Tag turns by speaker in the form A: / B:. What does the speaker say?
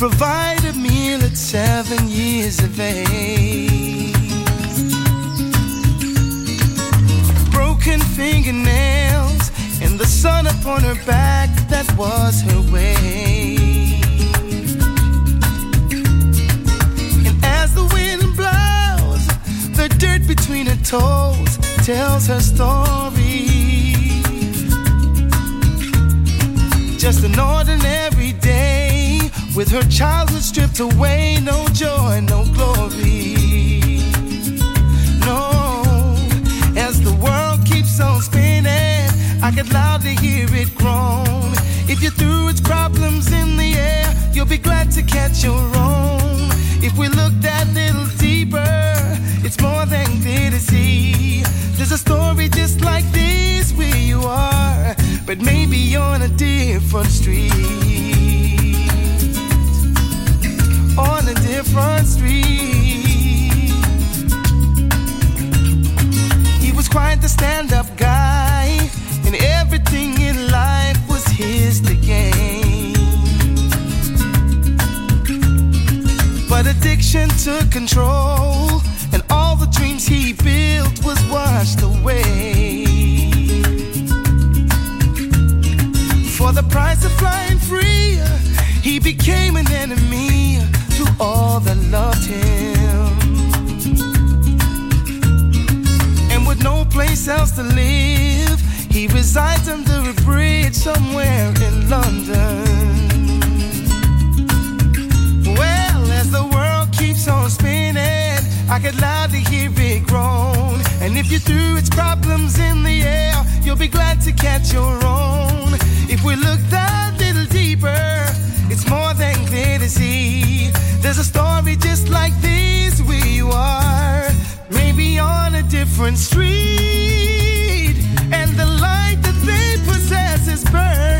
A: Provide her childhood stripped away, no joy, no glory. No, as the world keeps on spinning, I could loudly hear it groan. If you threw its problems in the air, you'll be glad to catch your own. If we look that little deeper, it's more than clear to see. There's a story just like this where you are, but maybe on a different street. On a different street. He was quite the stand up guy, and everything in life was his to gain. But addiction took control, and all the dreams he built was washed away. For the price of flying free, he became an enemy all that loved him. And with no place else to live, he resides under a bridge somewhere in London. Well, as the world keeps on spinning, I could loudly hear it groan. And if you threw its problems in the air, you'll be glad to catch your own. If we look that little deeper, clear see. There's a story just like this you are, maybe on a different street. And the light that they possess is burning